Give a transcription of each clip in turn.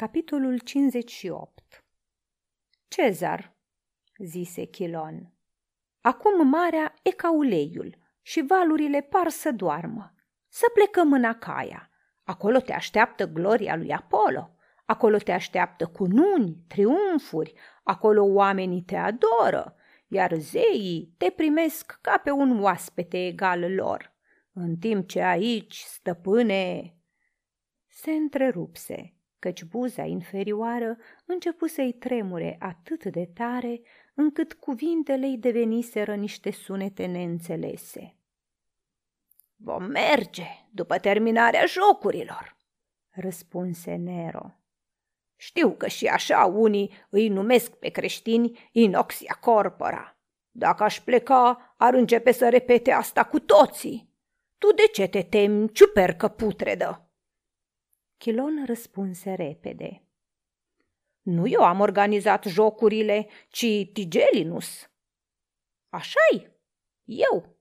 Capitolul 58 Cezar, zise Chilon, acum marea e ca uleiul și valurile par să doarmă. Să plecăm în Acaia. Acolo te așteaptă gloria lui Apollo. Acolo te așteaptă cununi, triumfuri, acolo oamenii te adoră, iar zeii te primesc ca pe un oaspete egal lor, în timp ce aici, stăpâne... Se întrerupse căci buza inferioară începu să-i tremure atât de tare încât cuvintele îi deveniseră niște sunete neînțelese. Vom merge după terminarea jocurilor, răspunse Nero. Știu că și așa unii îi numesc pe creștini inoxia corpora. Dacă aș pleca, ar începe să repete asta cu toții. Tu de ce te temi, ciupercă putredă? Chilon răspunse repede. Nu eu am organizat jocurile, ci Tigelinus. Așa-i, eu,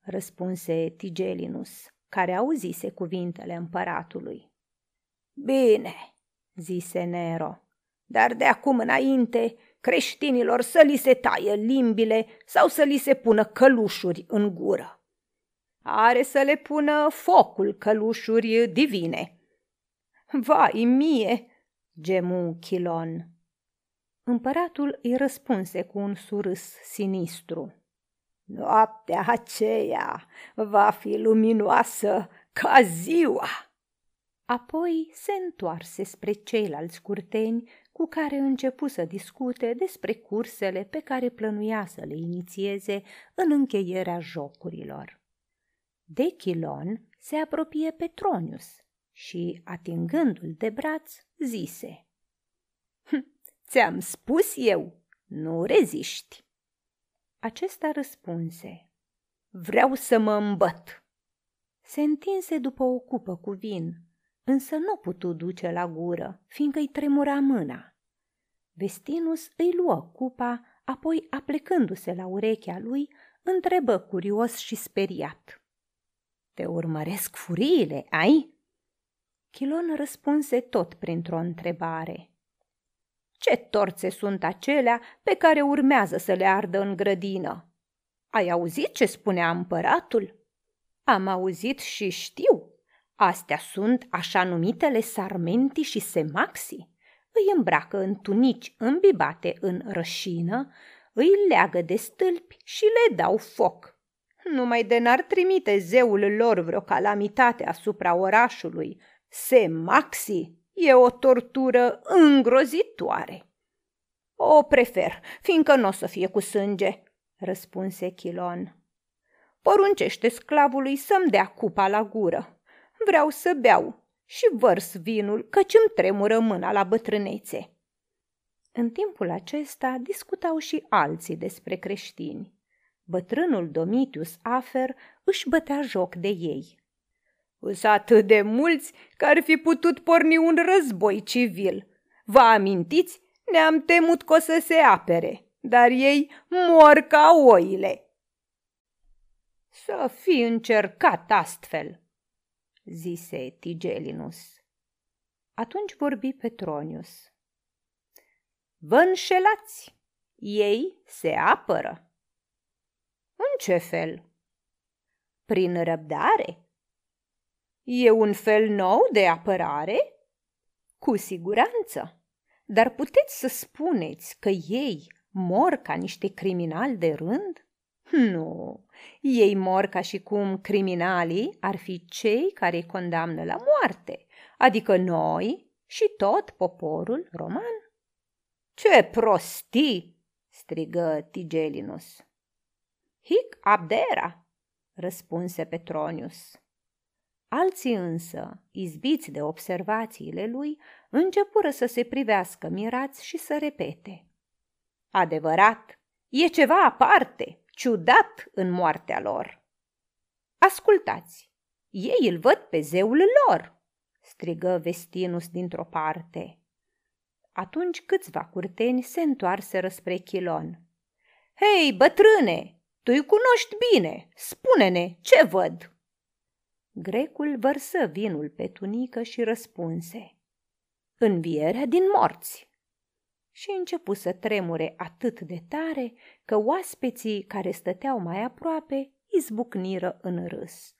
răspunse Tigelinus, care auzise cuvintele împăratului. Bine, zise Nero, dar de acum înainte creștinilor să li se taie limbile sau să li se pună călușuri în gură. Are să le pună focul călușuri divine, Vai mie!" gemu Chilon. Împăratul îi răspunse cu un surâs sinistru. Noaptea aceea va fi luminoasă ca ziua. Apoi se întoarse spre ceilalți curteni cu care începu să discute despre cursele pe care plănuia să le inițieze în încheierea jocurilor. De Chilon se apropie Petronius, și, atingându-l de braț, zise hm, Ți-am spus eu, nu reziști. Acesta răspunse Vreau să mă îmbăt. Se întinse după o cupă cu vin, însă nu putu duce la gură, fiindcă îi tremura mâna. Vestinus îi luă cupa, apoi, aplecându-se la urechea lui, întrebă curios și speriat. Te urmăresc furiile, ai?" Chilon răspunse tot printr-o întrebare. Ce torțe sunt acelea pe care urmează să le ardă în grădină? Ai auzit ce spunea împăratul? Am auzit și știu. Astea sunt așa numitele sarmenti și semaxi. Îi îmbracă în tunici îmbibate în rășină, îi leagă de stâlpi și le dau foc. Numai de n-ar trimite zeul lor vreo calamitate asupra orașului, se maxi e o tortură îngrozitoare. O prefer, fiindcă nu o să fie cu sânge, răspunse Chilon. Poruncește sclavului să-mi dea cupa la gură. Vreau să beau și vărs vinul, căci îmi tremură mâna la bătrânețe. În timpul acesta discutau și alții despre creștini. Bătrânul Domitius Afer își bătea joc de ei. Sunt atât de mulți că ar fi putut porni un război civil. Vă amintiți? Ne-am temut că o să se apere, dar ei mor ca oile. Să fi încercat astfel, zise Tigelinus. Atunci vorbi Petronius. Vă înșelați, ei se apără. În ce fel? Prin răbdare? E un fel nou de apărare? Cu siguranță. Dar puteți să spuneți că ei mor ca niște criminali de rând? Nu, ei mor ca și cum criminalii ar fi cei care îi condamnă la moarte, adică noi și tot poporul roman. Ce prostii! strigă Tigelinus. Hic abdera, răspunse Petronius. Alții însă, izbiți de observațiile lui, începură să se privească mirați și să repete. Adevărat, e ceva aparte, ciudat în moartea lor. Ascultați, ei îl văd pe zeul lor, strigă Vestinus dintr-o parte. Atunci câțiva curteni se întoarseră spre Chilon. Hei, bătrâne, tu-i cunoști bine, spune-ne, ce văd?" Grecul vărsă vinul pe tunică și răspunse. învierea din morți. Și începu să tremure atât de tare că oaspeții care stăteau mai aproape izbucniră în râs.